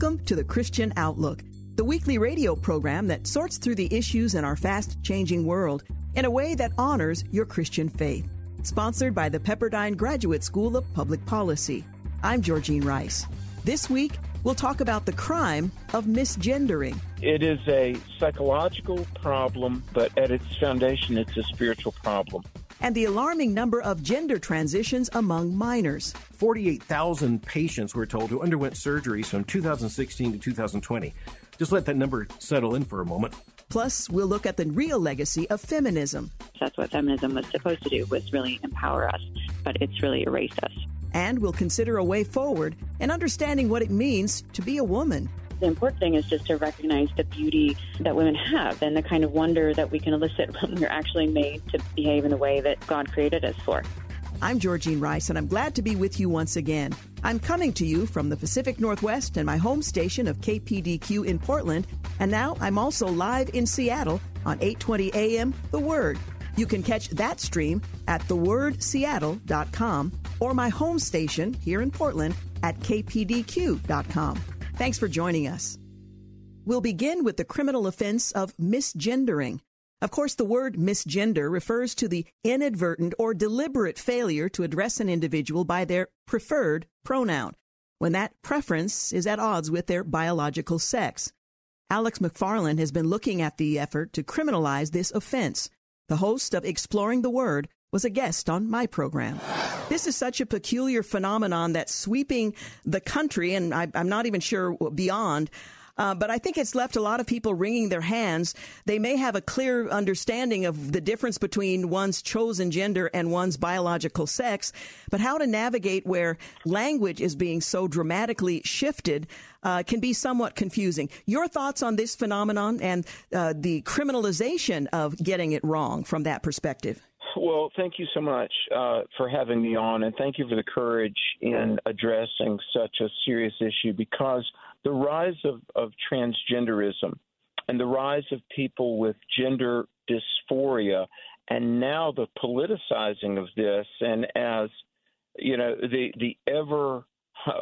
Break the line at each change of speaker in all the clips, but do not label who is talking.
Welcome to the Christian Outlook, the weekly radio program that sorts through the issues in our fast changing world in a way that honors your Christian faith. Sponsored by the Pepperdine Graduate School of Public Policy. I'm Georgene Rice. This week, we'll talk about the crime of misgendering.
It is a psychological problem, but at its foundation, it's a spiritual problem.
And the alarming number of gender transitions among minors.
48,000 patients, we're told, who underwent surgeries from 2016 to 2020. Just let that number settle in for a moment.
Plus, we'll look at the real legacy of feminism.
That's what feminism was supposed to do, was really empower us, but it's really erased us.
And we'll consider a way forward and understanding what it means to be a woman.
The important thing is just to recognize the beauty that women have and the kind of wonder that we can elicit when we're actually made to behave in the way that God created us for.
I'm Georgene Rice, and I'm glad to be with you once again. I'm coming to you from the Pacific Northwest and my home station of KPDQ in Portland, and now I'm also live in Seattle on 820 AM The Word. You can catch that stream at thewordseattle.com or my home station here in Portland at kpdq.com. Thanks for joining us. We'll begin with the criminal offense of misgendering. Of course, the word misgender refers to the inadvertent or deliberate failure to address an individual by their preferred pronoun, when that preference is at odds with their biological sex. Alex McFarland has been looking at the effort to criminalize this offense. The host of Exploring the Word was a guest on my program. This is such a peculiar phenomenon that's sweeping the country, and I, am not even sure beyond. Uh, but I think it's left a lot of people wringing their hands. They may have a clear understanding of the difference between one's chosen gender and one's biological sex, but how to navigate where language is being so dramatically shifted uh, can be somewhat confusing. Your thoughts on this phenomenon and uh, the criminalization of getting it wrong from that perspective?
Well, thank you so much uh, for having me on, and thank you for the courage in addressing such a serious issue because the rise of, of transgenderism and the rise of people with gender dysphoria, and now the politicizing of this, and as you know, the the ever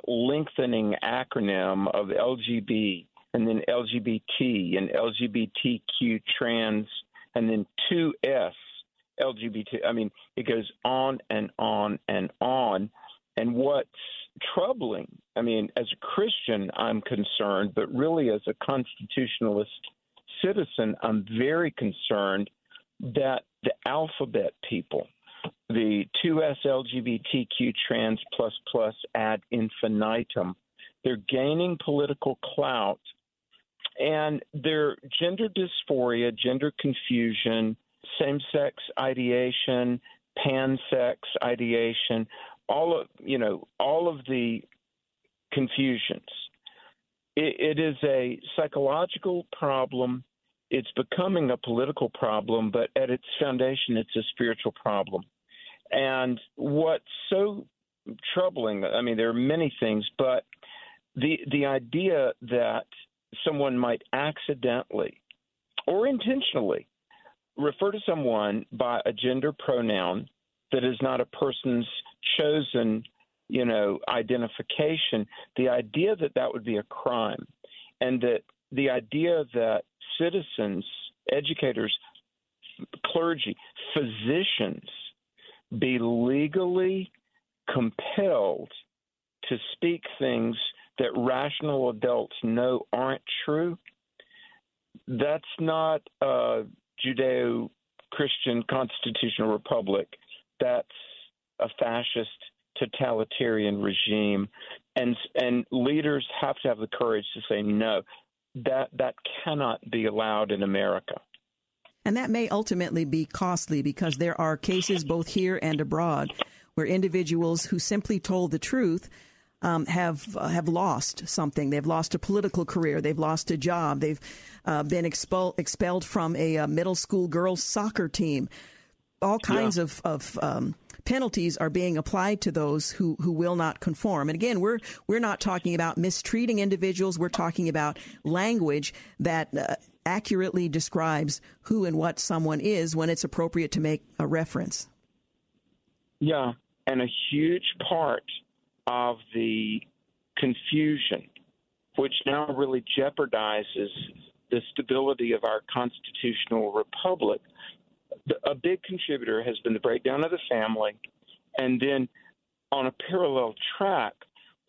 lengthening acronym of LGB and then LGBT and LGBTQ trans and then 2S LGBT. I mean, it goes on and on and on. And what's troubling, I mean, as a Christian, I'm concerned, but really as a constitutionalist citizen, I'm very concerned that the alphabet people, the 2S LGBTQ trans plus plus ad infinitum, they're gaining political clout and their gender dysphoria, gender confusion, same sex ideation, pansex ideation, all of you know, all of the confusions. it, it is a psychological problem. It's becoming a political problem, but at its foundation, it's a spiritual problem. And what's so troubling, I mean, there are many things, but the the idea that someone might accidentally or intentionally refer to someone by a gender pronoun that is not a person's chosen, you know, identification, the idea that that would be a crime, and that the idea that citizens, educators, clergy, physicians be legally compelled to speak things that rational adults know aren't true, that's not uh, Judeo Christian constitutional republic. That's a fascist totalitarian regime and and leaders have to have the courage to say no that that cannot be allowed in America
and that may ultimately be costly because there are cases both here and abroad where individuals who simply told the truth um, have uh, have lost something. They've lost a political career. They've lost a job. They've uh, been expel- expelled from a, a, uh, middle school girls soccer team. All kinds yeah. of of um, penalties are being applied to those who, who will not conform. And again, we're we're not talking about mistreating individuals. We're talking about language that uh, accurately describes who and what someone is when it's appropriate to make a reference.
Yeah, and a huge part of the confusion, which now really jeopardizes the stability of our constitutional republic. A big contributor has been the breakdown of the family, and then on a parallel track,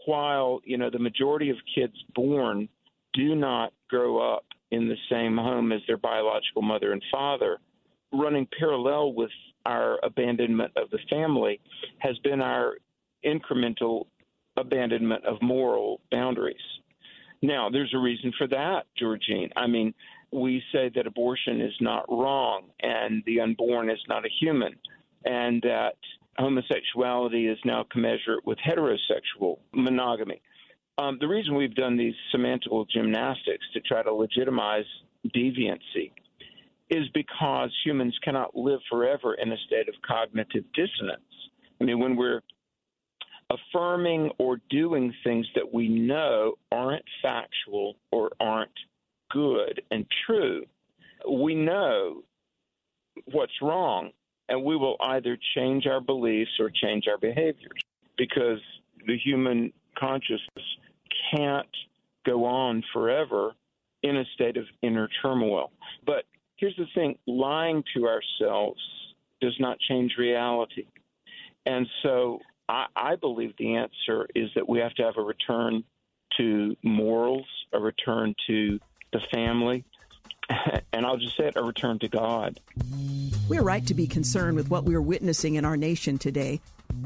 while you know the majority of kids born do not grow up in the same home as their biological mother and father, running parallel with our abandonment of the family has been our incremental abandonment of moral boundaries. Now, there's a reason for that, Georgene. I mean, we say that abortion is not wrong and the unborn is not a human, and that homosexuality is now commensurate with heterosexual monogamy. Um, the reason we've done these semantical gymnastics to try to legitimize deviancy is because humans cannot live forever in a state of cognitive dissonance. I mean, when we're affirming or doing things that we know aren't factual or aren't good and true, we know what's wrong, and we will either change our beliefs or change our behaviors because the human consciousness can't go on forever in a state of inner turmoil. But here's the thing lying to ourselves does not change reality. And so I, I believe the answer is that we have to have a return to morals, a return to the family, and I'll just say it, a return to God.
We're right to be concerned with what we're witnessing in our nation today.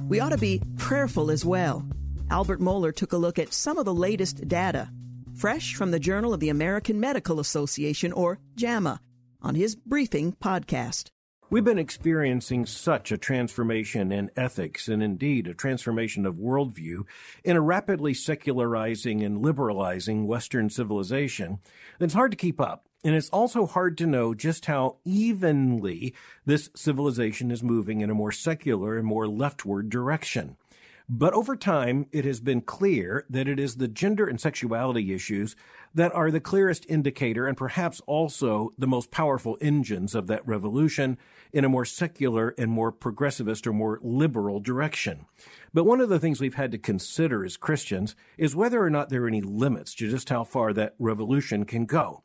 We ought to be prayerful as well. Albert Mohler took a look at some of the latest data, fresh from the Journal of the American Medical Association, or JAMA, on his briefing podcast.
We've been experiencing such a transformation in ethics and indeed a transformation of worldview in a rapidly secularizing and liberalizing Western civilization that it's hard to keep up. And it's also hard to know just how evenly this civilization is moving in a more secular and more leftward direction. But over time, it has been clear that it is the gender and sexuality issues that are the clearest indicator and perhaps also the most powerful engines of that revolution in a more secular and more progressivist or more liberal direction. But one of the things we've had to consider as Christians is whether or not there are any limits to just how far that revolution can go.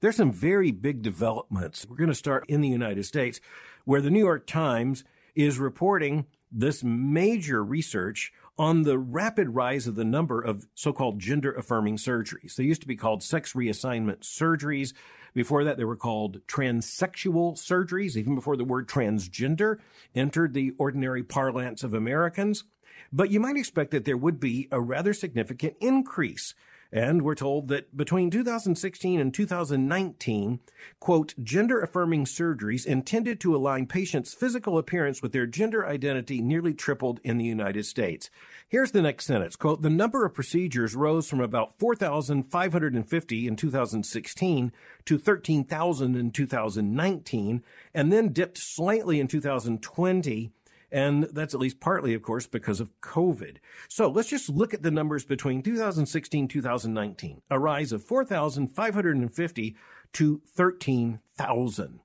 There's some very big developments. We're going to start in the United States where the New York Times is reporting this major research on the rapid rise of the number of so-called gender affirming surgeries. They used to be called sex reassignment surgeries. Before that, they were called transsexual surgeries, even before the word transgender entered the ordinary parlance of Americans. But you might expect that there would be a rather significant increase and we're told that between 2016 and 2019, quote, gender affirming surgeries intended to align patients' physical appearance with their gender identity nearly tripled in the United States. Here's the next sentence, quote, the number of procedures rose from about 4,550 in 2016 to 13,000 in 2019 and then dipped slightly in 2020 and that's at least partly, of course, because of COVID. So let's just look at the numbers between 2016 2019. A rise of 4,550 to 13,000.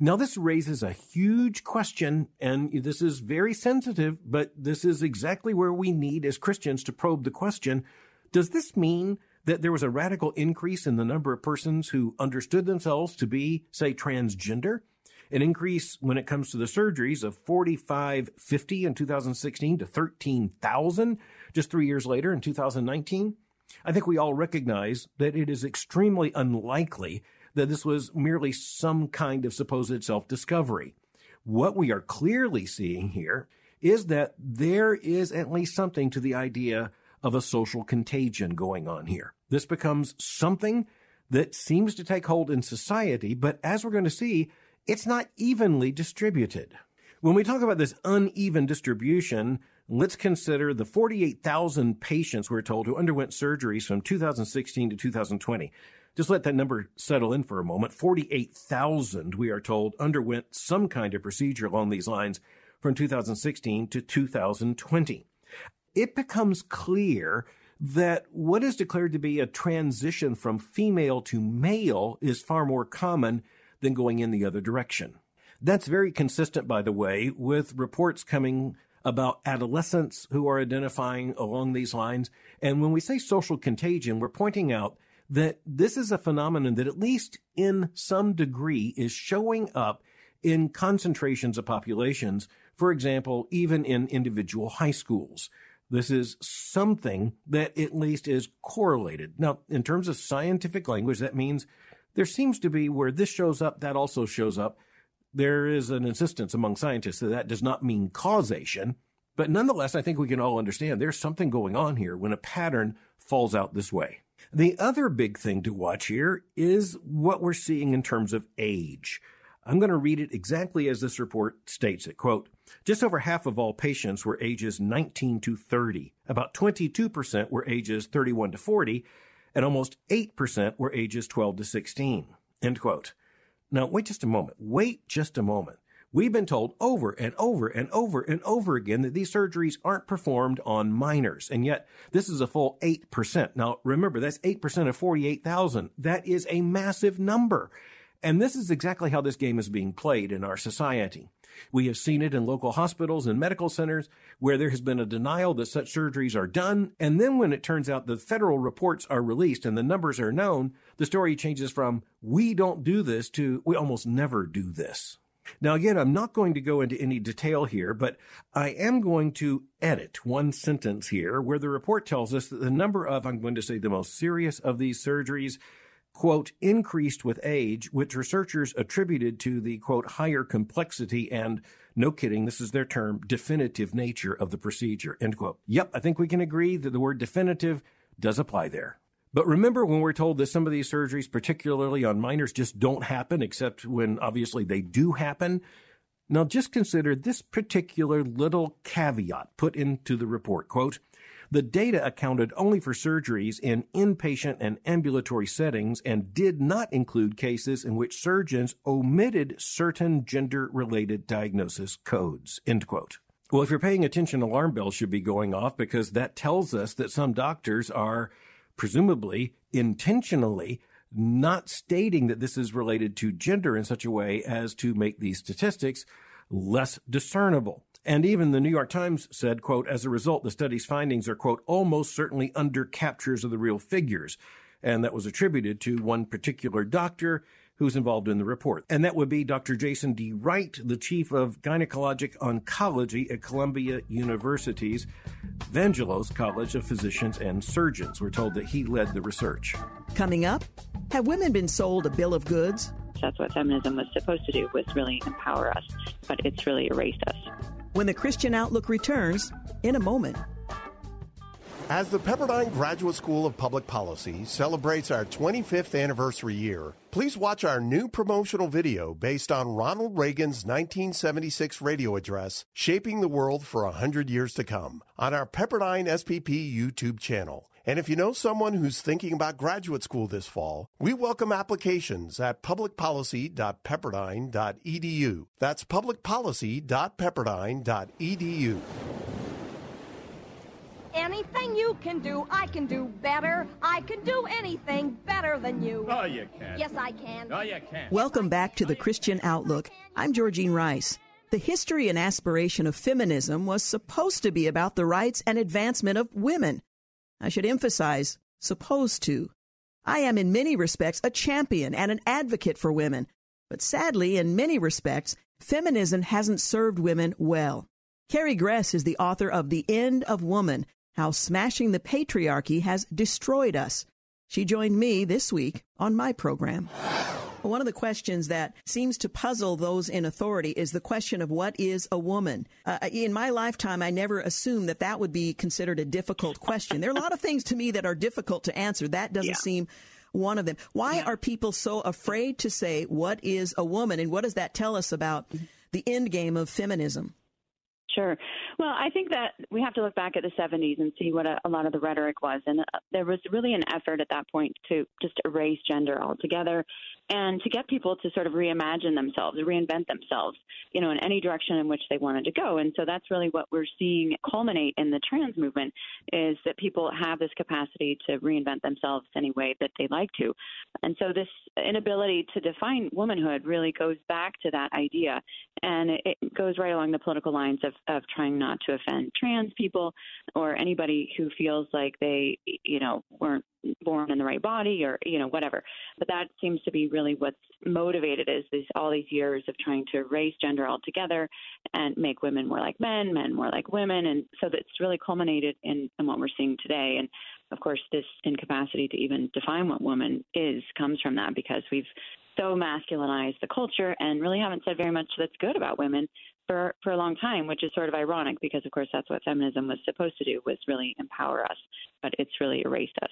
Now, this raises a huge question, and this is very sensitive, but this is exactly where we need as Christians to probe the question Does this mean that there was a radical increase in the number of persons who understood themselves to be, say, transgender? An increase when it comes to the surgeries of 4550 in 2016 to 13,000 just three years later in 2019. I think we all recognize that it is extremely unlikely that this was merely some kind of supposed self discovery. What we are clearly seeing here is that there is at least something to the idea of a social contagion going on here. This becomes something that seems to take hold in society, but as we're going to see, it's not evenly distributed. When we talk about this uneven distribution, let's consider the 48,000 patients we're told who underwent surgeries from 2016 to 2020. Just let that number settle in for a moment. 48,000, we are told, underwent some kind of procedure along these lines from 2016 to 2020. It becomes clear that what is declared to be a transition from female to male is far more common than going in the other direction. That's very consistent, by the way, with reports coming about adolescents who are identifying along these lines. And when we say social contagion, we're pointing out that this is a phenomenon that, at least in some degree, is showing up in concentrations of populations, for example, even in individual high schools. This is something that at least is correlated. Now, in terms of scientific language, that means there seems to be where this shows up, that also shows up there is an insistence among scientists that that does not mean causation. But nonetheless, I think we can all understand there's something going on here when a pattern falls out this way. The other big thing to watch here is what we're seeing in terms of age. I'm going to read it exactly as this report states it. Quote, just over half of all patients were ages 19 to 30. About 22% were ages 31 to 40, and almost 8% were ages 12 to 16. End quote. Now, wait just a moment. Wait just a moment. We've been told over and over and over and over again that these surgeries aren't performed on minors, and yet this is a full 8%. Now, remember, that's 8% of 48,000. That is a massive number. And this is exactly how this game is being played in our society. We have seen it in local hospitals and medical centers where there has been a denial that such surgeries are done. And then when it turns out the federal reports are released and the numbers are known, the story changes from we don't do this to we almost never do this. Now, again, I'm not going to go into any detail here, but I am going to edit one sentence here where the report tells us that the number of, I'm going to say, the most serious of these surgeries quote, increased with age, which researchers attributed to the, quote, higher complexity and, no kidding, this is their term, definitive nature of the procedure, end quote. Yep, I think we can agree that the word definitive does apply there. But remember when we're told that some of these surgeries, particularly on minors, just don't happen, except when obviously they do happen? Now just consider this particular little caveat put into the report. Quote, the data accounted only for surgeries in inpatient and ambulatory settings and did not include cases in which surgeons omitted certain gender related diagnosis codes. End quote. Well, if you're paying attention, alarm bells should be going off because that tells us that some doctors are presumably intentionally not stating that this is related to gender in such a way as to make these statistics less discernible. And even the New York Times said, quote, as a result, the study's findings are, quote, almost certainly under captures of the real figures. And that was attributed to one particular doctor who's involved in the report. And that would be Dr. Jason D. Wright, the chief of gynecologic oncology at Columbia University's Vagelos College of Physicians and Surgeons. We're told that he led the research.
Coming up, have women been sold a bill of goods?
That's what feminism was supposed to do, was really empower us, but it's really erased us
when the Christian Outlook returns in a moment.
As the Pepperdine Graduate School of Public Policy celebrates our 25th anniversary year, please watch our new promotional video based on Ronald Reagan's 1976 radio address, Shaping the World for 100 Years to Come, on our Pepperdine SPP YouTube channel. And if you know someone who's thinking about graduate school this fall, we welcome applications at publicpolicy.pepperdine.edu. That's publicpolicy.pepperdine.edu.
Anything you can do, I can do better. I can do anything better than you.
Oh, you can.
Yes, I can.
Oh, you can.
Welcome back to the Christian Outlook. I'm Georgene Rice. The history and aspiration of feminism was supposed to be about the rights and advancement of women. I should emphasize, supposed to. I am in many respects a champion and an advocate for women, but sadly, in many respects, feminism hasn't served women well. Carrie Gress is the author of The End of Woman How Smashing the Patriarchy Has Destroyed Us. She joined me this week on my program. One of the questions that seems to puzzle those in authority is the question of what is a woman. Uh, in my lifetime, I never assumed that that would be considered a difficult question. There are a lot of things to me that are difficult to answer. That doesn't yeah. seem one of them. Why yeah. are people so afraid to say what is a woman and what does that tell us about the end game of feminism?
Sure. Well, I think that we have to look back at the 70s and see what a, a lot of the rhetoric was. And uh, there was really an effort at that point to just erase gender altogether and to get people to sort of reimagine themselves, reinvent themselves, you know, in any direction in which they wanted to go. And so that's really what we're seeing culminate in the trans movement is that people have this capacity to reinvent themselves any way that they like to. And so this inability to define womanhood really goes back to that idea. And it, goes right along the political lines of, of trying not to offend trans people or anybody who feels like they, you know, weren't born in the right body or you know whatever. But that seems to be really what's motivated is this all these years of trying to erase gender altogether and make women more like men men more like women. And so that's really culminated in, in what we're seeing today. And of course this incapacity to even define what woman is comes from that because we've so masculinized the culture and really haven't said very much that's good about women for for a long time, which is sort of ironic because of course that's what feminism was supposed to do was really empower us, but it's really erased us.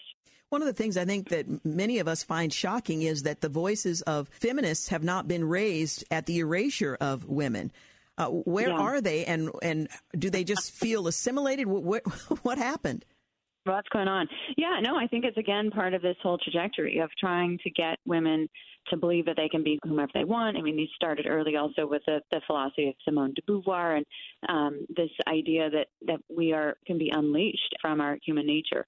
One of the things I think that many of us find shocking is that the voices of feminists have not been raised at the erasure of women. Uh, where yeah. are they, and and do they just feel assimilated? What, what, what happened?
What's going on? Yeah, no, I think it's again part of this whole trajectory of trying to get women to believe that they can be whomever they want. I mean, these started early also with the, the philosophy of Simone de Beauvoir and um, this idea that that we are can be unleashed from our human nature.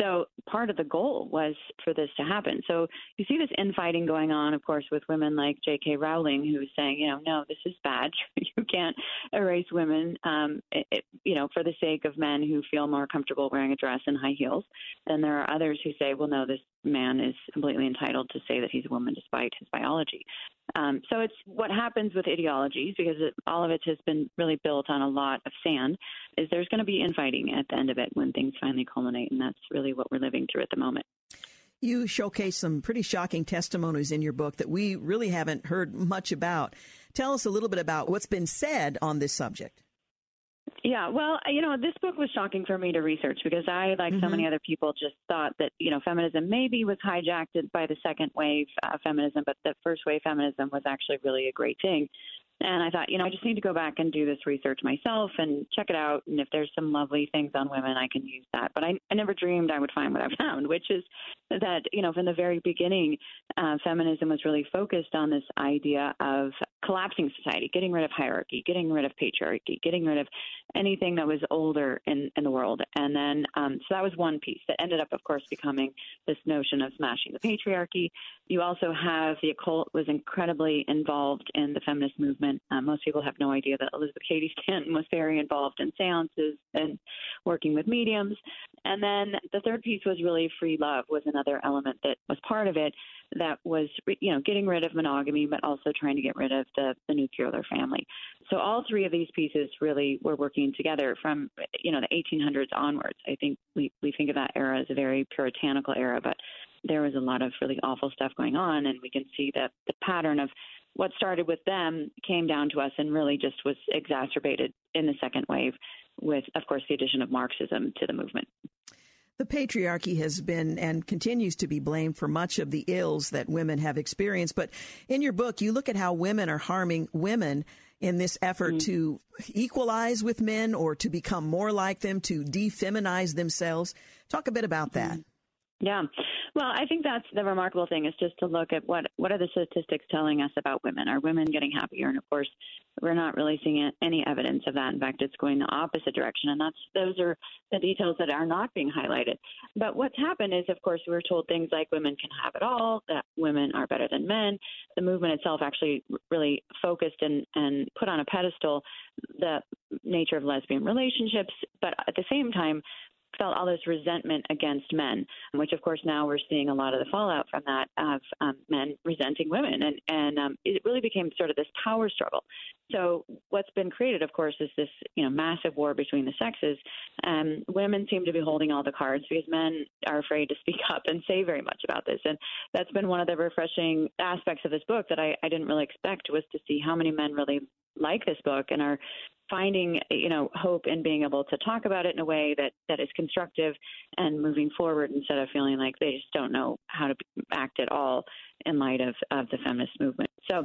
So part of the goal was for this to happen. So you see this infighting going on, of course, with women like J.K. Rowling, who is saying, you know, no, this is bad. you can't erase women, um, it, you know, for the sake of men who feel more comfortable wearing a dress and high heels. Then there are others who say, well, no, this man is completely entitled to say that he's a woman despite his biology. Um, so it's what happens with ideologies because it, all of it has been really built on a lot of sand. Is there's going to be infighting at the end of it when things finally culminate, and that's really what we're living through at the moment.
You showcase some pretty shocking testimonies in your book that we really haven't heard much about. Tell us a little bit about what's been said on this subject.
Yeah, well, you know, this book was shocking for me to research because I, like mm-hmm. so many other people, just thought that, you know, feminism maybe was hijacked by the second wave uh, feminism, but the first wave feminism was actually really a great thing. And I thought, you know, I just need to go back and do this research myself and check it out. And if there's some lovely things on women, I can use that. But I, I never dreamed I would find what I found, which is that, you know, from the very beginning, uh, feminism was really focused on this idea of collapsing society, getting rid of hierarchy, getting rid of patriarchy, getting rid of anything that was older in, in the world. And then, um, so that was one piece that ended up, of course, becoming this notion of smashing the patriarchy. You also have the occult was incredibly involved in the feminist movement. Uh, most people have no idea that Elizabeth Cady Stanton was very involved in seances and working with mediums. And then the third piece was really free love was another element that was part of it that was, you know, getting rid of monogamy, but also trying to get rid of the, the nuclear family. So all three of these pieces really were working together from, you know, the 1800s onwards. I think we, we think of that era as a very puritanical era, but there was a lot of really awful stuff going on, and we can see that the pattern of what started with them came down to us and really just was exacerbated in the second wave with, of course, the addition of Marxism to the movement.
The patriarchy has been and continues to be blamed for much of the ills that women have experienced. But in your book, you look at how women are harming women in this effort mm-hmm. to equalize with men or to become more like them, to defeminize themselves. Talk a bit about that.
Yeah. Well, I think that's the remarkable thing is just to look at what what are the statistics telling us about women? Are women getting happier? And of course, we're not really seeing any evidence of that. In fact, it's going the opposite direction, and that's those are the details that are not being highlighted. But what's happened is, of course, we were told things like women can have it all, that women are better than men. The movement itself actually really focused and and put on a pedestal the nature of lesbian relationships, but at the same time felt all this resentment against men, which of course now we're seeing a lot of the fallout from that of um, men resenting women, and and um, it really became sort of this power struggle. So what's been created, of course, is this you know massive war between the sexes. Um, women seem to be holding all the cards because men are afraid to speak up and say very much about this, and that's been one of the refreshing aspects of this book that I, I didn't really expect was to see how many men really like this book and are finding you know hope and being able to talk about it in a way that that is constructive and moving forward instead of feeling like they just don't know how to act at all in light of of the feminist movement so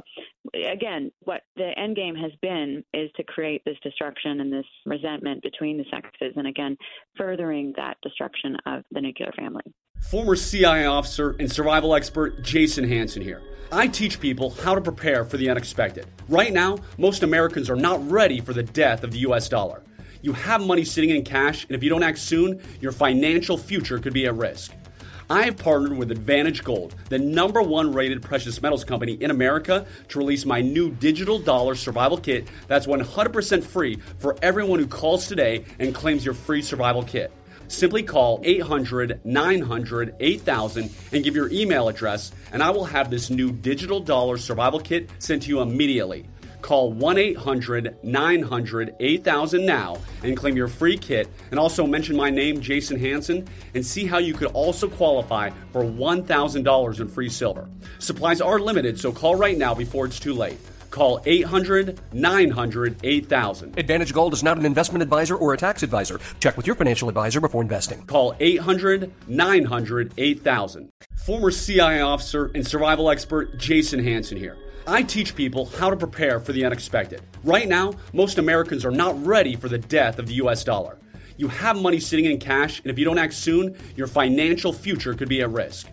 again what the end game has been is to create this destruction and this resentment between the sexes and again furthering that destruction of the nuclear family
Former CIA officer and survival expert Jason Hanson here. I teach people how to prepare for the unexpected. Right now, most Americans are not ready for the death of the US dollar. You have money sitting in cash, and if you don't act soon, your financial future could be at risk. I have partnered with Advantage Gold, the number one rated precious metals company in America, to release my new digital dollar survival kit that's 100% free for everyone who calls today and claims your free survival kit. Simply call 800 900 8000 and give your email address, and I will have this new digital dollar survival kit sent to you immediately. Call 1 800 900 8000 now and claim your free kit. And also mention my name, Jason Hanson, and see how you could also qualify for $1,000 in free silver. Supplies are limited, so call right now before it's too late. Call 800 900 8000.
Advantage Gold is not an investment advisor or a tax advisor. Check with your financial advisor before investing.
Call 800 900 8000. Former CIA officer and survival expert Jason Hanson here. I teach people how to prepare for the unexpected. Right now, most Americans are not ready for the death of the US dollar. You have money sitting in cash, and if you don't act soon, your financial future could be at risk.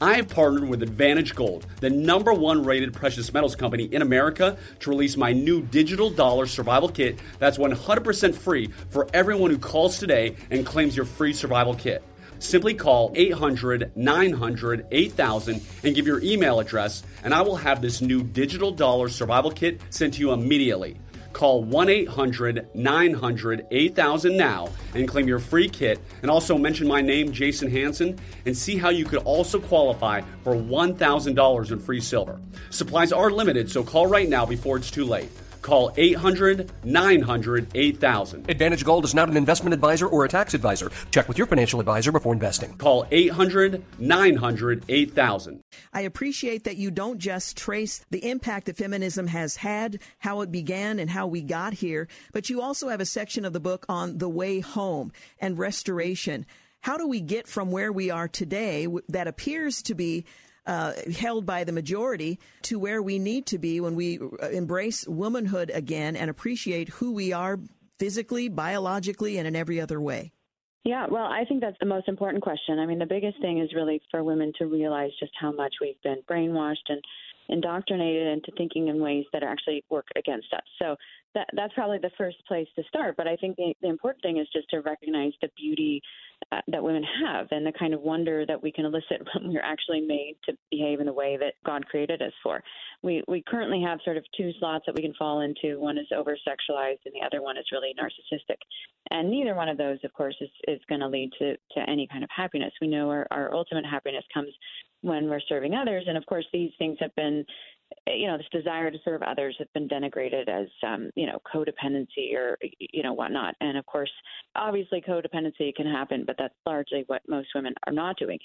I have partnered with Advantage Gold, the number one rated precious metals company in America, to release my new digital dollar survival kit that's 100% free for everyone who calls today and claims your free survival kit. Simply call 800 900 8000 and give your email address, and I will have this new digital dollar survival kit sent to you immediately. Call 1 800 900 8000 now and claim your free kit. And also mention my name, Jason Hanson, and see how you could also qualify for $1,000 in free silver. Supplies are limited, so call right now before it's too late. Call 800 900 8000.
Advantage Gold is not an investment advisor or a tax advisor. Check with your financial advisor before investing.
Call 800 900 8000.
I appreciate that you don't just trace the impact that feminism has had, how it began, and how we got here, but you also have a section of the book on the way home and restoration. How do we get from where we are today that appears to be uh, held by the majority to where we need to be when we uh, embrace womanhood again and appreciate who we are physically, biologically, and in every other way?
Yeah, well, I think that's the most important question. I mean, the biggest thing is really for women to realize just how much we've been brainwashed and indoctrinated into thinking in ways that actually work against us. So that that's probably the first place to start. But I think the, the important thing is just to recognize the beauty uh, that women have and the kind of wonder that we can elicit when we're actually made to behave in the way that God created us for. We we currently have sort of two slots that we can fall into. One is over sexualized, and the other one is really narcissistic. And neither one of those, of course, is is going to lead to to any kind of happiness. We know our, our ultimate happiness comes when we're serving others, and of course, these things have been you know, this desire to serve others has been denigrated as, um, you know, codependency or, you know, whatnot. And of course, obviously, codependency can happen, but that's largely what most women are not doing.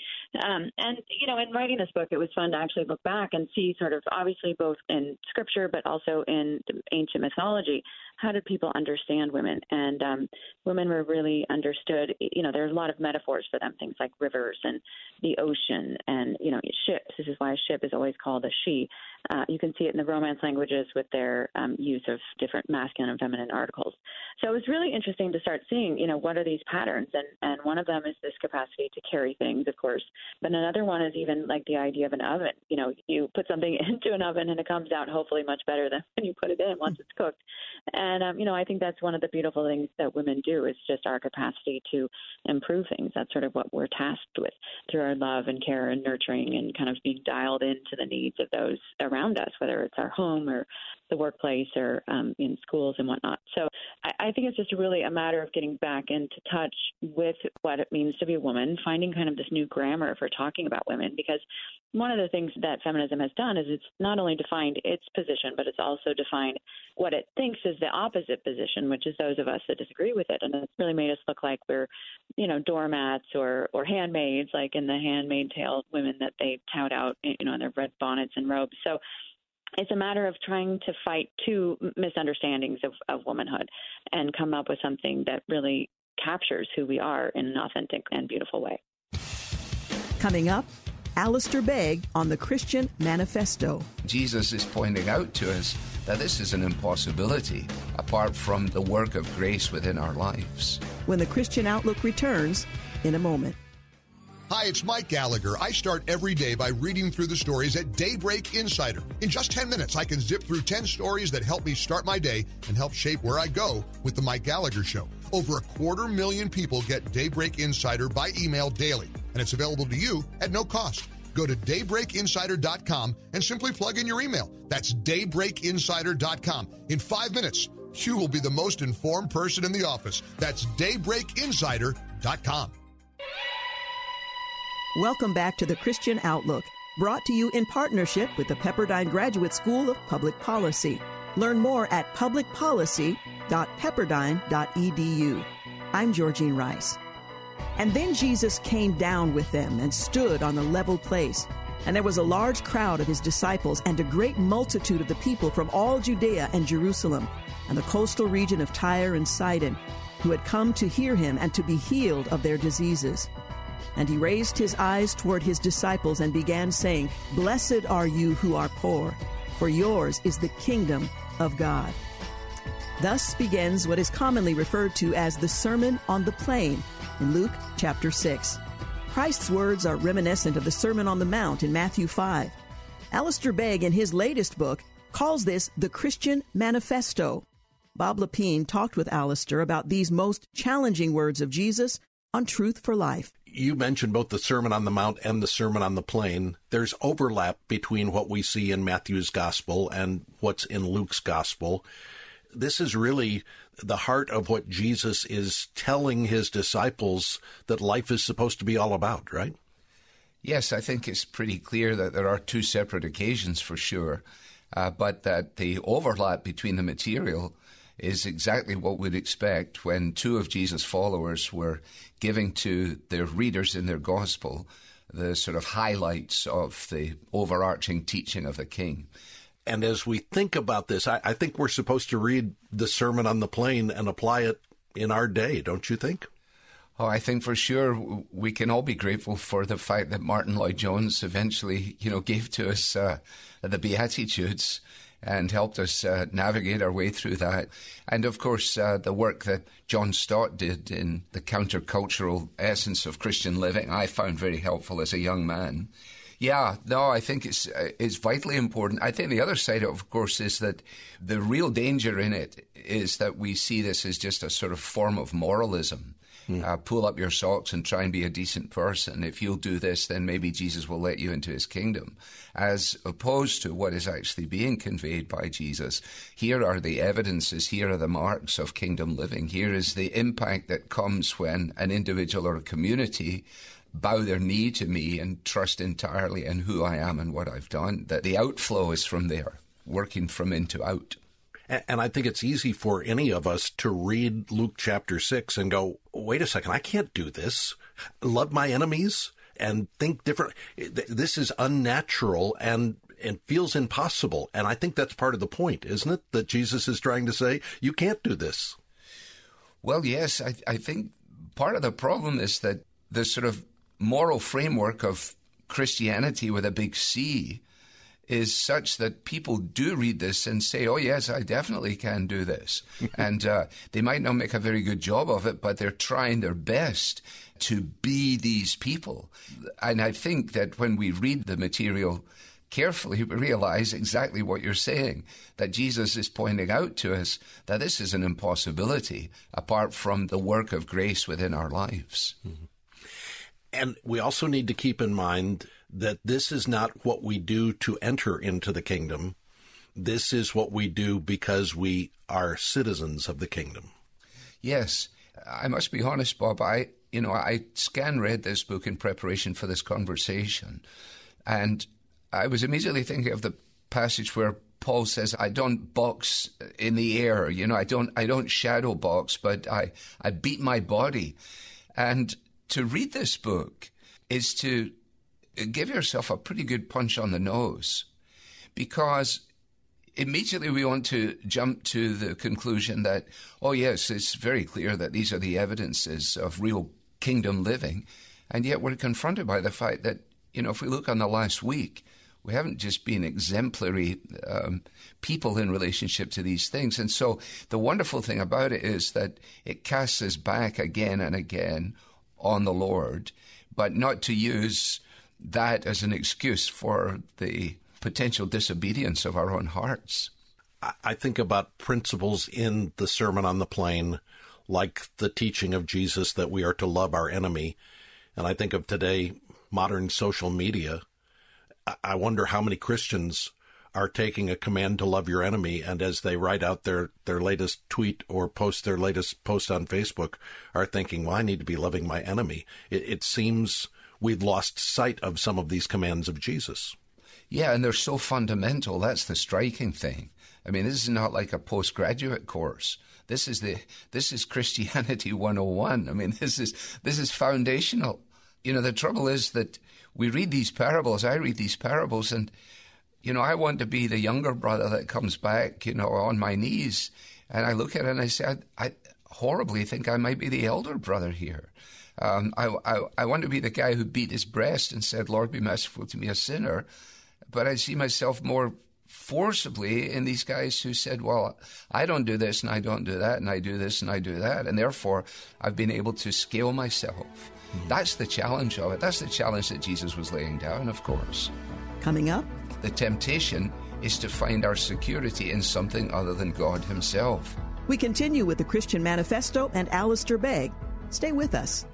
Um, and, you know, in writing this book, it was fun to actually look back and see sort of obviously both in scripture, but also in ancient mythology, how did people understand women? And um, women were really understood. You know, there's a lot of metaphors for them, things like rivers and the ocean and, you know, ships. This is why a ship is always called a she. Uh, you can see it in the Romance languages with their um, use of different masculine and feminine articles. So it was really interesting to start seeing, you know, what are these patterns? And, and one of them is this capacity to carry things, of course. But another one is even like the idea of an oven. You know, you put something into an oven and it comes out hopefully much better than when you put it in once it's cooked. And, um, you know, I think that's one of the beautiful things that women do is just our capacity to improve things. That's sort of what we're tasked with through our love and care and nurturing and kind of being dialed into the needs of those around us, whether it's our home or the workplace or um, in schools and whatnot. So I, I think it's just really a matter of getting back into touch with what it means to be a woman, finding kind of this new grammar for talking about women, because one of the things that feminism has done is it's not only defined its position, but it's also defined what it thinks is the opposite position, which is those of us that disagree with it. And it's really made us look like we're, you know, doormats or or handmaids, like in the Handmaid Tale women that they tout out, you know, in their red bonnets and robes. So it's a matter of trying to fight two misunderstandings of, of womanhood and come up with something that really captures who we are in an authentic and beautiful way.
Coming up, Alistair Begg on the Christian Manifesto.
Jesus is pointing out to us that this is an impossibility apart from the work of grace within our lives.
When the Christian Outlook returns in a moment.
Hi, it's Mike Gallagher. I start every day by reading through the stories at Daybreak Insider. In just 10 minutes, I can zip through 10 stories that help me start my day and help shape where I go with The Mike Gallagher Show. Over a quarter million people get Daybreak Insider by email daily, and it's available to you at no cost. Go to daybreakinsider.com and simply plug in your email. That's daybreakinsider.com. In five minutes, you will be the most informed person in the office. That's daybreakinsider.com.
Welcome back to the Christian Outlook, brought to you in partnership with the Pepperdine Graduate School of Public Policy. Learn more at publicpolicy.pepperdine.edu. I'm Georgene Rice. And then Jesus came down with them and stood on the level place. And there was a large crowd of his disciples and a great multitude of the people from all Judea and Jerusalem and the coastal region of Tyre and Sidon, who had come to hear him and to be healed of their diseases. And he raised his eyes toward his disciples and began saying, Blessed are you who are poor, for yours is the kingdom of God. Thus begins what is commonly referred to as the Sermon on the Plain in Luke chapter 6. Christ's words are reminiscent of the Sermon on the Mount in Matthew 5. Alistair Begg, in his latest book, calls this the Christian Manifesto. Bob Lepine talked with Alistair about these most challenging words of Jesus on Truth for Life
you mentioned both the Sermon on the Mount and the Sermon on the Plain. There's overlap between what we see in Matthew's Gospel and what's in Luke's Gospel. This is really the heart of what Jesus is telling his disciples that life is supposed to be all about, right?
Yes, I think it's pretty clear that there are two separate occasions for sure, uh, but that the overlap between the material is exactly what we'd expect when two of Jesus' followers were giving to their readers in their gospel the sort of highlights of the overarching teaching of the king.
And as we think about this, I, I think we're supposed to read the Sermon on the Plain and apply it in our day, don't you think?
Oh, I think for sure we can all be grateful for the fact that Martyn Lloyd-Jones eventually, you know, gave to us uh, the Beatitudes and helped us uh, navigate our way through that. And of course, uh, the work that John Stott did in the countercultural essence of Christian living, I found very helpful as a young man. Yeah, no, I think it's uh, it's vitally important. I think the other side, of course, is that the real danger in it is that we see this as just a sort of form of moralism Mm. Uh, pull up your socks and try and be a decent person. If you'll do this, then maybe Jesus will let you into his kingdom. As opposed to what is actually being conveyed by Jesus. Here are the evidences, here are the marks of kingdom living. Here is the impact that comes when an individual or a community bow their knee to me and trust entirely in who I am and what I've done. That the outflow is from there, working from in to out.
And I think it's easy for any of us to read Luke chapter 6 and go, wait a second, I can't do this. Love my enemies and think different. This is unnatural and and feels impossible. And I think that's part of the point, isn't it? That Jesus is trying to say, you can't do this.
Well, yes, I, I think part of the problem is that the sort of moral framework of Christianity with a big C is such that people do read this and say, "Oh yes, I definitely can do this," and uh, they might not make a very good job of it, but they're trying their best to be these people. And I think that when we read the material carefully, we realize exactly what you're saying. That Jesus is pointing out to us that this is an impossibility apart from the work of grace within our lives. Mm-hmm.
And we also need to keep in mind that this is not what we do to enter into the kingdom. This is what we do because we are citizens of the kingdom.
Yes. I must be honest, Bob. I, you know, I scan read this book in preparation for this conversation, and I was immediately thinking of the passage where Paul says, "I don't box in the air. You know, I don't, I don't shadow box, but I, I beat my body." And to read this book is to give yourself a pretty good punch on the nose because immediately we want to jump to the conclusion that, oh, yes, it's very clear that these are the evidences of real kingdom living. And yet we're confronted by the fact that, you know, if we look on the last week, we haven't just been exemplary um, people in relationship to these things. And so the wonderful thing about it is that it casts us back again and again on the Lord, but not to use that as an excuse for the potential disobedience of our own hearts.
I think about principles in the Sermon on the Plain, like the teaching of Jesus that we are to love our enemy. And I think of today, modern social media. I wonder how many Christians are taking a command to love your enemy, and as they write out their, their latest tweet or post their latest post on Facebook, are thinking, well, I need to be loving my enemy. It, it seems we've lost sight of some of these commands of Jesus.
Yeah, and they're so fundamental. That's the striking thing. I mean, this is not like a postgraduate course. This is the this is Christianity 101. I mean, this is this is foundational. You know, the trouble is that we read these parables. I read these parables, and you know, I want to be the younger brother that comes back, you know, on my knees, and I look at it and I say, I, I horribly think I might be the elder brother here. Um, I, I I want to be the guy who beat his breast and said, "Lord, be merciful to me, a sinner." but I see myself more forcibly in these guys who said, well, I don't do this and I don't do that and I do this and I do that. And therefore, I've been able to scale myself. Mm-hmm. That's the challenge of it. That's the challenge that Jesus was laying down, of course.
Coming up,
the temptation is to find our security in something other than God Himself.
We continue with the Christian Manifesto and Alistair Begg. Stay with us.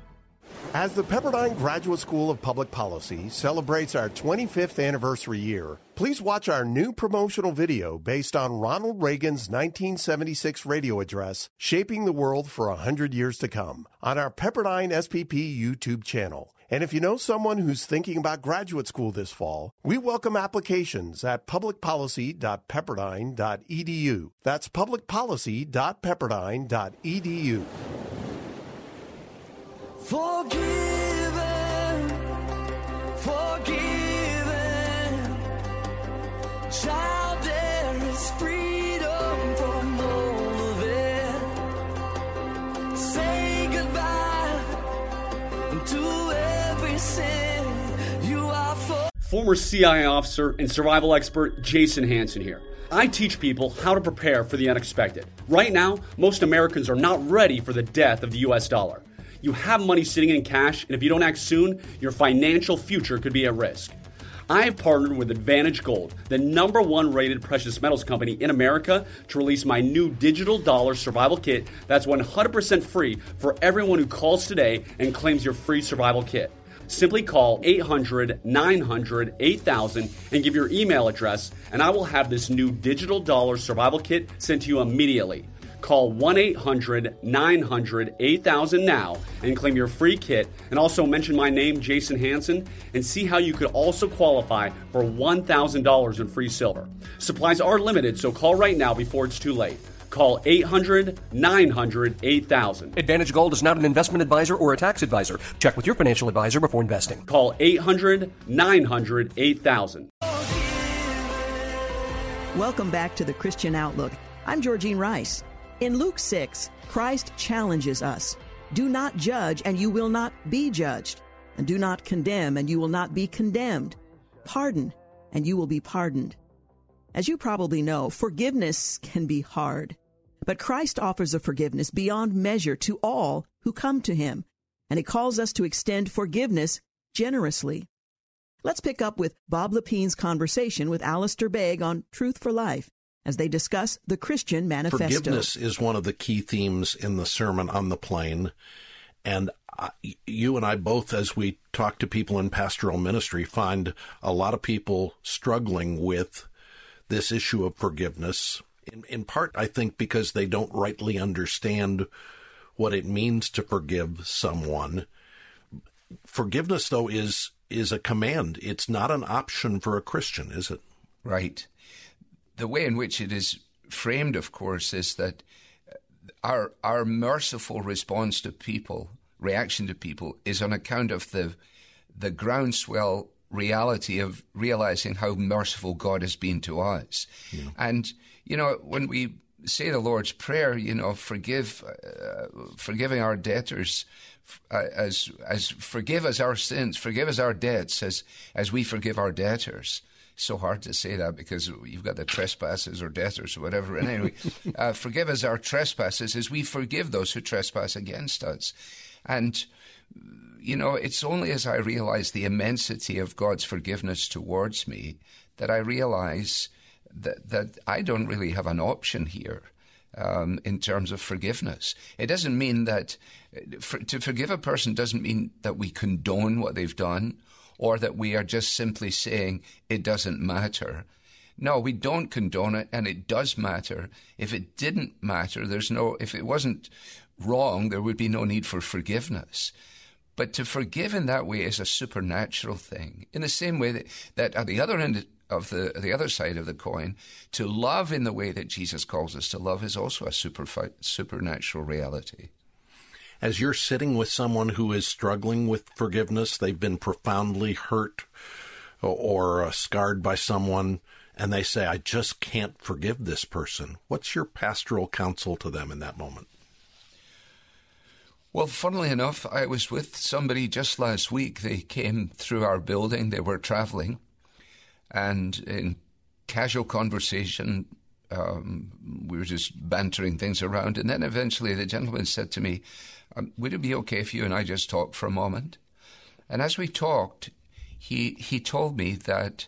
As the Pepperdine Graduate School of Public Policy celebrates our 25th anniversary year, please watch our new promotional video based on Ronald Reagan's 1976 radio address, Shaping the World for 100 Years to Come, on our Pepperdine SPP YouTube channel. And if you know someone who's thinking about graduate school this fall, we welcome applications at publicpolicy.pepperdine.edu. That's publicpolicy.pepperdine.edu.
Child, freedom to you are for.
Former CIA officer and survival expert Jason Hanson here. I teach people how to prepare for the unexpected. Right now, most Americans are not ready for the death of the US dollar. You have money sitting in cash, and if you don't act soon, your financial future could be at risk. I have partnered with Advantage Gold, the number one rated precious metals company in America, to release my new digital dollar survival kit that's 100% free for everyone who calls today and claims your free survival kit. Simply call 800 900 8000 and give your email address, and I will have this new digital dollar survival kit sent to you immediately. Call 1 800 900 8000 now and claim your free kit. And also mention my name, Jason Hanson, and see how you could also qualify for $1,000 in free silver. Supplies are limited, so call right now before it's too late. Call 800 900 8000.
Advantage Gold is not an investment advisor or a tax advisor. Check with your financial advisor before investing.
Call 800 900 8000.
Welcome back to the Christian Outlook. I'm Georgene Rice. In Luke 6, Christ challenges us Do not judge, and you will not be judged. And do not condemn, and you will not be condemned. Pardon, and you will be pardoned. As you probably know, forgiveness can be hard. But Christ offers a forgiveness beyond measure to all who come to him, and he calls us to extend forgiveness generously. Let's pick up with Bob Lepine's conversation with Alistair Begg on Truth for Life as they discuss the Christian Manifesto.
Forgiveness is one of the key themes in the Sermon on the Plain. And I, you and I both, as we talk to people in pastoral ministry, find a lot of people struggling with this issue of forgiveness. In, in part, I think because they don't rightly understand what it means to forgive someone. Forgiveness, though, is is a command. It's not an option for a Christian, is it?
Right the way in which it is framed, of course, is that our our merciful response to people, reaction to people, is on account of the the groundswell reality of realizing how merciful God has been to us. And, you know, when we say the Lord's Prayer, you know, forgive, uh, forgiving our debtors, uh, as as forgive us our sins, forgive us our debts, as as we forgive our debtors. So hard to say that because you've got the trespasses or debtors or whatever. And anyway, uh, forgive us our trespasses as we forgive those who trespass against us. And you know, it's only as I realize the immensity of God's forgiveness towards me that I realize that, that I don't really have an option here um, in terms of forgiveness. It doesn't mean that for, to forgive a person doesn't mean that we condone what they've done or that we are just simply saying it doesn't matter. No, we don't condone it, and it does matter. If it didn't matter, there's no, if it wasn't wrong, there would be no need for forgiveness. But to forgive in that way is a supernatural thing. In the same way that, that at the other end of the the other side of the coin, to love in the way that Jesus calls us to love is also a super, supernatural reality.
As you're sitting with someone who is struggling with forgiveness, they've been profoundly hurt or, uh, scarred by someone, and they say, I just can't forgive this person. What's your pastoral counsel to them in that moment?
Well, funnily enough, I was with somebody just last week. They came through our building, they were traveling, and in casual conversation, um, we were just bantering things around. And then eventually the gentleman said to me, um, Would it be okay if you and I just talked for a moment? And as we talked, he, he told me that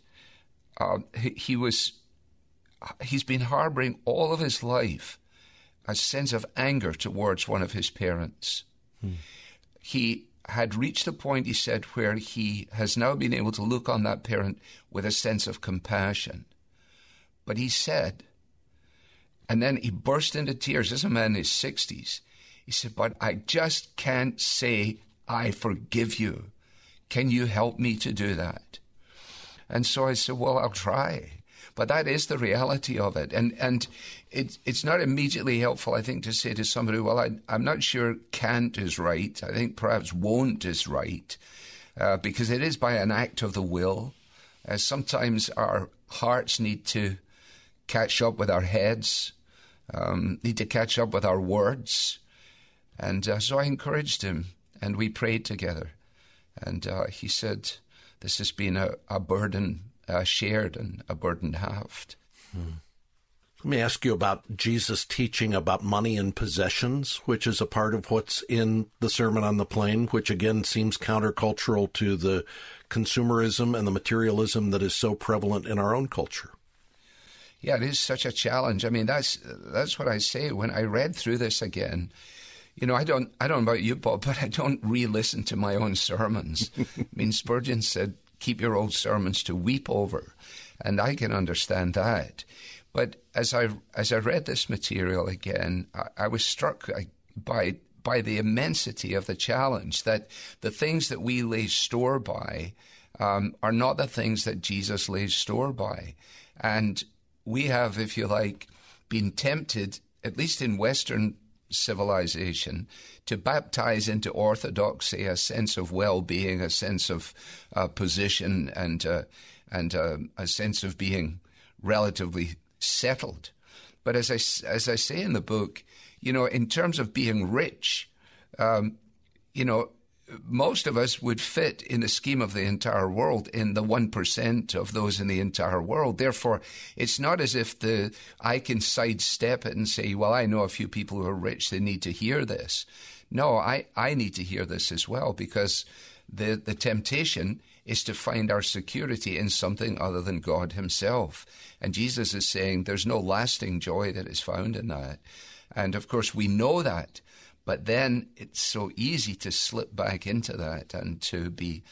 uh, he, he was, he's been harboring all of his life a sense of anger towards one of his parents. He had reached a point, he said, where he has now been able to look on that parent with a sense of compassion. But he said, and then he burst into tears as a man in his 60s. He said, But I just can't say, I forgive you. Can you help me to do that? And so I said, Well, I'll try. But that is the reality of it. And, and it, it's not immediately helpful, I think, to say to somebody, well, I, am not sure can't is right. I think perhaps won't is right, uh, because it is by an act of the will. Uh, sometimes our hearts need to catch up with our heads, um, need to catch up with our words. And uh, so I encouraged him, and we prayed together. And uh, he said, This has been a, a burden uh, shared and a burden halved.
Hmm. Let me ask you about Jesus' teaching about money and possessions, which is a part of what's in the Sermon on the Plain, which again seems countercultural to the consumerism and the materialism that is so prevalent in our own culture.
Yeah, it is such a challenge. I mean, that's that's what I say when I read through this again. You know, I don't I don't know about you, Bob, but I don't re-listen to my own sermons. I mean, Spurgeon said, "Keep your old sermons to weep over," and I can understand that. But as I as I read this material again, I, I was struck by by the immensity of the challenge that the things that we lay store by um, are not the things that Jesus lays store by, and we have, if you like, been tempted, at least in Western civilization, to baptize into orthodoxy a sense of well-being, a sense of uh, position, and uh, and uh, a sense of being relatively settled. But as I, as I say in the book, you know, in terms of being rich, um, you know, most of us would fit in the scheme of the entire world in the 1% of those in the entire world. Therefore, it's not as if the I can sidestep it and say, well, I know a few people who are rich, they need to hear this. No, I, I need to hear this as well because the, the temptation is to find our security in something other than God Himself. And Jesus is saying there's no lasting joy that is found in that. And of course, we know that. But then it's so easy to slip back into that and to be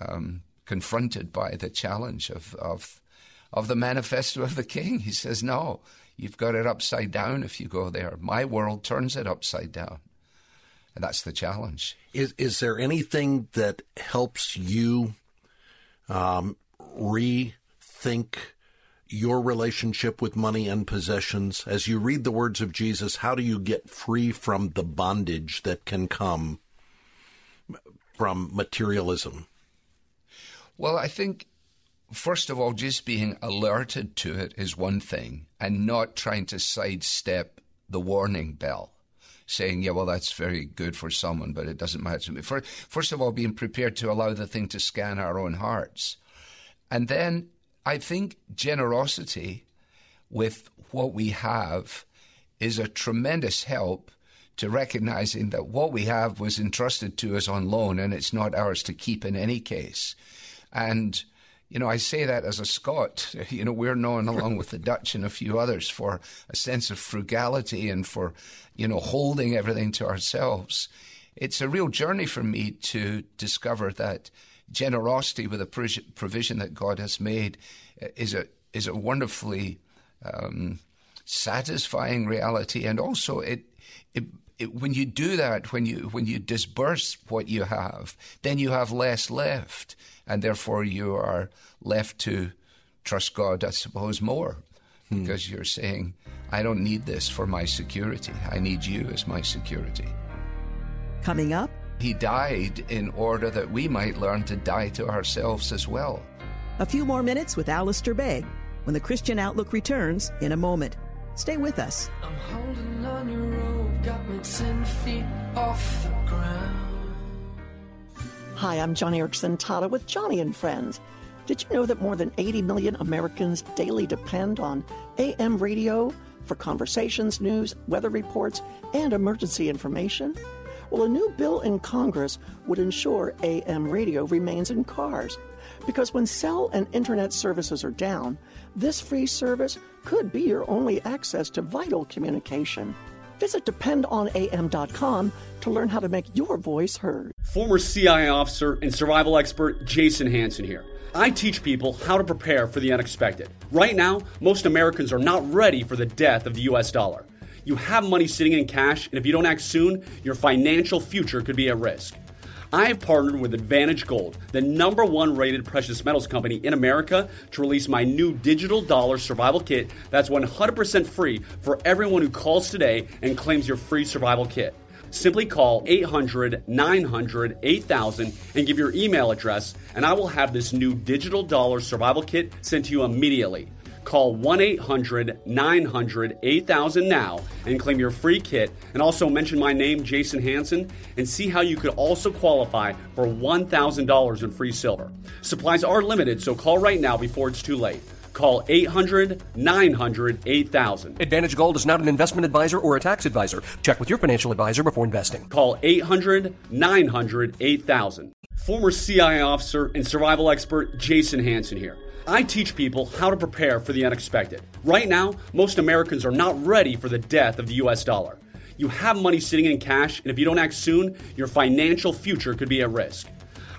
um, confronted by the challenge of, of, of the manifesto of the king. He says, No, you've got it upside down if you go there. My world turns it upside down. And that's the challenge.
Is, is there anything that helps you um, rethink your relationship with money and possessions? As you read the words of Jesus, how do you get free from the bondage that can come from materialism?
Well, I think, first of all, just being alerted to it is one thing and not trying to sidestep the warning bell. Saying, yeah, well, that's very good for someone, but it doesn't matter to me. For, first of all, being prepared to allow the thing to scan our own hearts. And then I think generosity with what we have is a tremendous help to recognizing that what we have was entrusted to us on loan and it's not ours to keep in any case. And you know, I say that as a Scot. You know, we're known along with the Dutch and a few others for a sense of frugality and for, you know, holding everything to ourselves. It's a real journey for me to discover that generosity with a provision that God has made is a is a wonderfully um, satisfying reality, and also it, it it, when you do that, when you when you disburse what you have, then you have less left, and therefore you are left to trust God, I suppose, more, hmm. because you're saying, I don't need this for my security. I need you as my security.
Coming up,
He died in order that we might learn to die to ourselves as well.
A few more minutes with Alistair Begg when the Christian Outlook returns in a moment. Stay with us.
I'm holding on your rope, got me ten feet off the ground.
Hi, I'm Joni Eareckson Tada with Joni and Friends. Did you know that more than 80 million Americans daily depend on AM radio for conversations, news, weather reports, and emergency information? Well, a new bill in Congress would ensure AM radio remains in cars. Because when cell and internet services are down, this free service could be your only access to vital communication. Visit dependonam.com to learn how to make your voice heard.
Former CIA officer and survival expert Jason Hanson here. I teach people how to prepare for the unexpected. Right now, most Americans are not ready for the death of the US dollar. You have money sitting in cash, and if you don't act soon, your financial future could be at risk. I have partnered with Advantage Gold, the number one rated precious metals company in America, to release my new digital dollar survival kit that's 100% free for everyone who calls today and claims your free survival kit. Simply call 800 900 8000 and give your email address, and I will have this new digital dollar survival kit sent to you immediately. Call 1 800 900 8000 now and claim your free kit. And also mention my name, Jason Hanson, and see how you could also qualify for $1,000 in free silver. Supplies are limited, so call right now before it's too late. Call 800 900 8000.
Advantage Gold is not an investment advisor or a tax advisor. Check with your financial advisor before investing.
Call 800 900 8000. Former CIA officer and survival expert Jason Hanson here. I teach people how to prepare for the unexpected. Right now, most Americans are not ready for the death of the US dollar. You have money sitting in cash, and if you don't act soon, your financial future could be at risk.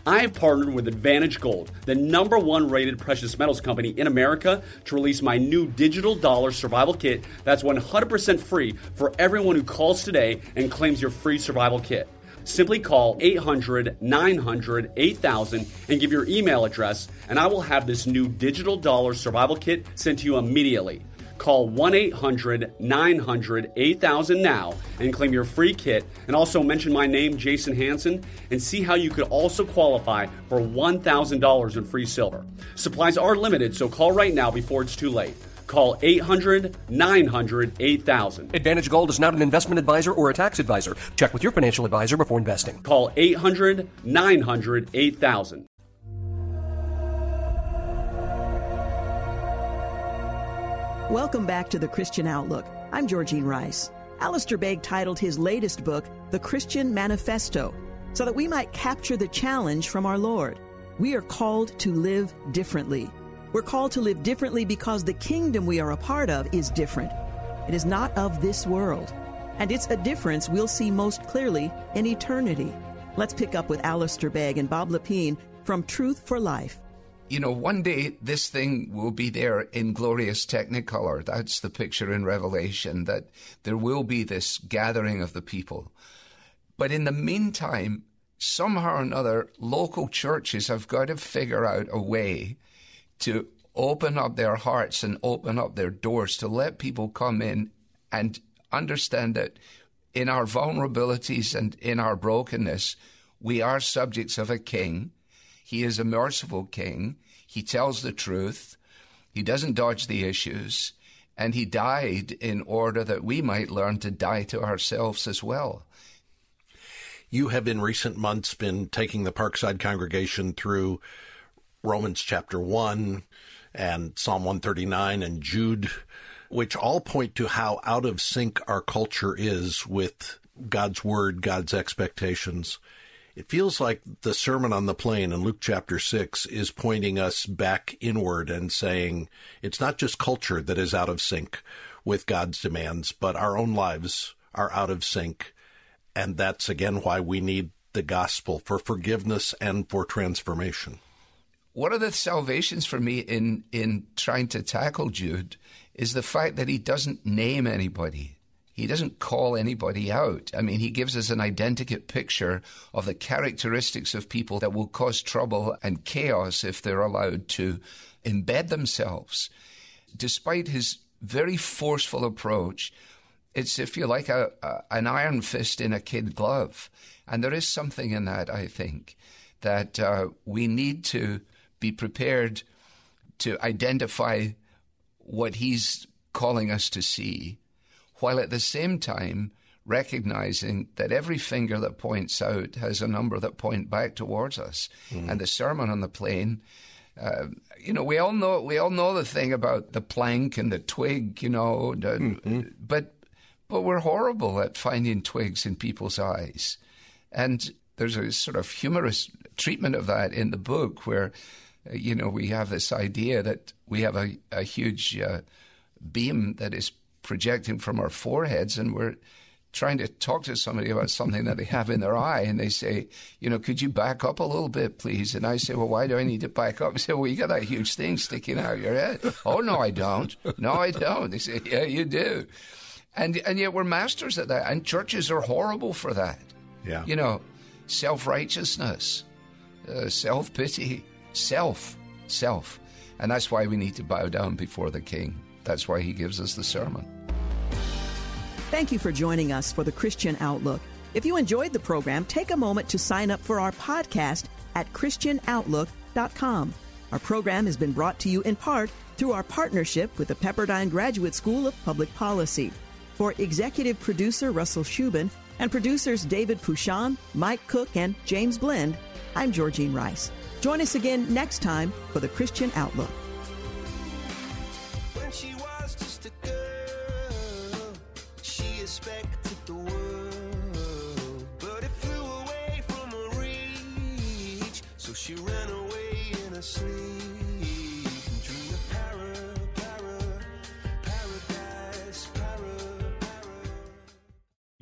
I have partnered with Advantage Gold, the number one rated precious metals company in America, to release my new digital dollar survival kit that's 100% free for everyone who calls today and claims your free survival kit. Simply call 800 900 8000 and give your email address, and I will have this new digital dollar survival kit sent to you immediately. Call 1 800 900 8000 now and claim your free kit. And also mention my name, Jason Hanson, and see how you could also qualify for $1,000 in free silver. Supplies are limited, so call right now before it's too late. Call 800 900 8000.
Advantage Gold is not an investment advisor or a tax advisor. Check with your financial advisor before investing.
Call 800 900 8000.
Welcome back to the Christian Outlook. I'm Georgene Rice. Alistair Begg titled his latest book, The Christian Manifesto, so that we might capture the challenge from our Lord. We are called to live differently. We're called to live differently because the kingdom we are a part of is different. It is not of this world. And it's a difference we'll see most clearly in eternity. Let's pick up with Alistair Begg and Bob Lepine from Truth for Life.
You know, one day this thing will be there in glorious technicolor. That's the picture in Revelation, that there will be this gathering of the people. But in the meantime, somehow or another, local churches have got to figure out a way to open up their hearts and open up their doors to let people come in and understand that in our vulnerabilities and in our brokenness, we are subjects of a king. He is a merciful king. He tells the truth. He doesn't dodge the issues. And he died in order that we might learn to die to ourselves as well.
You have in recent months been taking the Parkside congregation through Romans chapter 1 and Psalm 139 and Jude, which all point to how out of sync our culture is with God's word, God's expectations. It feels like the Sermon on the Plain in Luke chapter 6 is pointing us back inward and saying it's not just culture that is out of sync with God's demands, but our own lives are out of sync. And that's again why we need the gospel for forgiveness and for transformation.
One of the salvations for me in, in trying to tackle Jude is the fact that he doesn't name anybody. He doesn't call anybody out. I mean, he gives us an identikit picture of the characteristics of people that will cause trouble and chaos if they're allowed to embed themselves. Despite his very forceful approach, it's, if you like, a, a, an iron fist in a kid glove. And there is something in that, I think, that uh, we need to be prepared to identify what he's calling us to see while at the same time recognizing that every finger that points out has a number that point back towards us. Mm. And the Sermon on the Plain, uh, you know, we all know we all know the thing about the plank and the twig, you know, the, mm-hmm. but but we're horrible at finding twigs in people's eyes, and there's a sort of humorous treatment of that in the book where, uh, you know, we have this idea that we have a, a huge uh, beam that is projecting from our foreheads and we're trying to talk to somebody about something that they have in their eye and they say, you know, could you back up a little bit, please? And I say, well, why do I need to back up? They say, well, you got that huge thing sticking out of your head. oh, no, I don't. No, I don't. They say, yeah, you do. And, and yet we're masters at that. And churches are horrible for that.
Yeah.
You know, self righteousness, uh, self pity, self, self. And that's why we need to bow down before the King. That's why he gives us the sermon.
Thank you for joining us for the Christian Outlook. If you enjoyed the program, take a moment to sign up for our podcast at ChristianOutlook.com. Our program has been brought to you in part through our partnership with the Pepperdine Graduate School of Public Policy. For executive producer Russell Shubin and producers David Pouchon, Mike Cook, and James Blend, I'm Georgene Rice. Join us again next time for the Christian Outlook.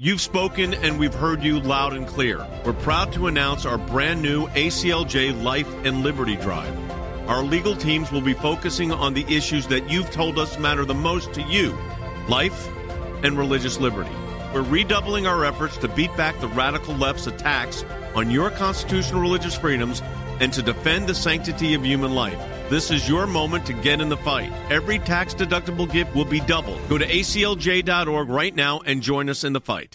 You've spoken and we've heard you loud and clear. We're proud to announce our brand new ACLJ Life and Liberty Drive. Our legal teams will be focusing on the issues that you've told us matter the most to you life and religious liberty. We're redoubling our efforts to beat back the radical left's attacks on your constitutional religious freedoms and to defend the sanctity of human life. This is your moment to get in the fight. Every tax deductible gift will be doubled. Go to aclj.org right now and join us in the fight.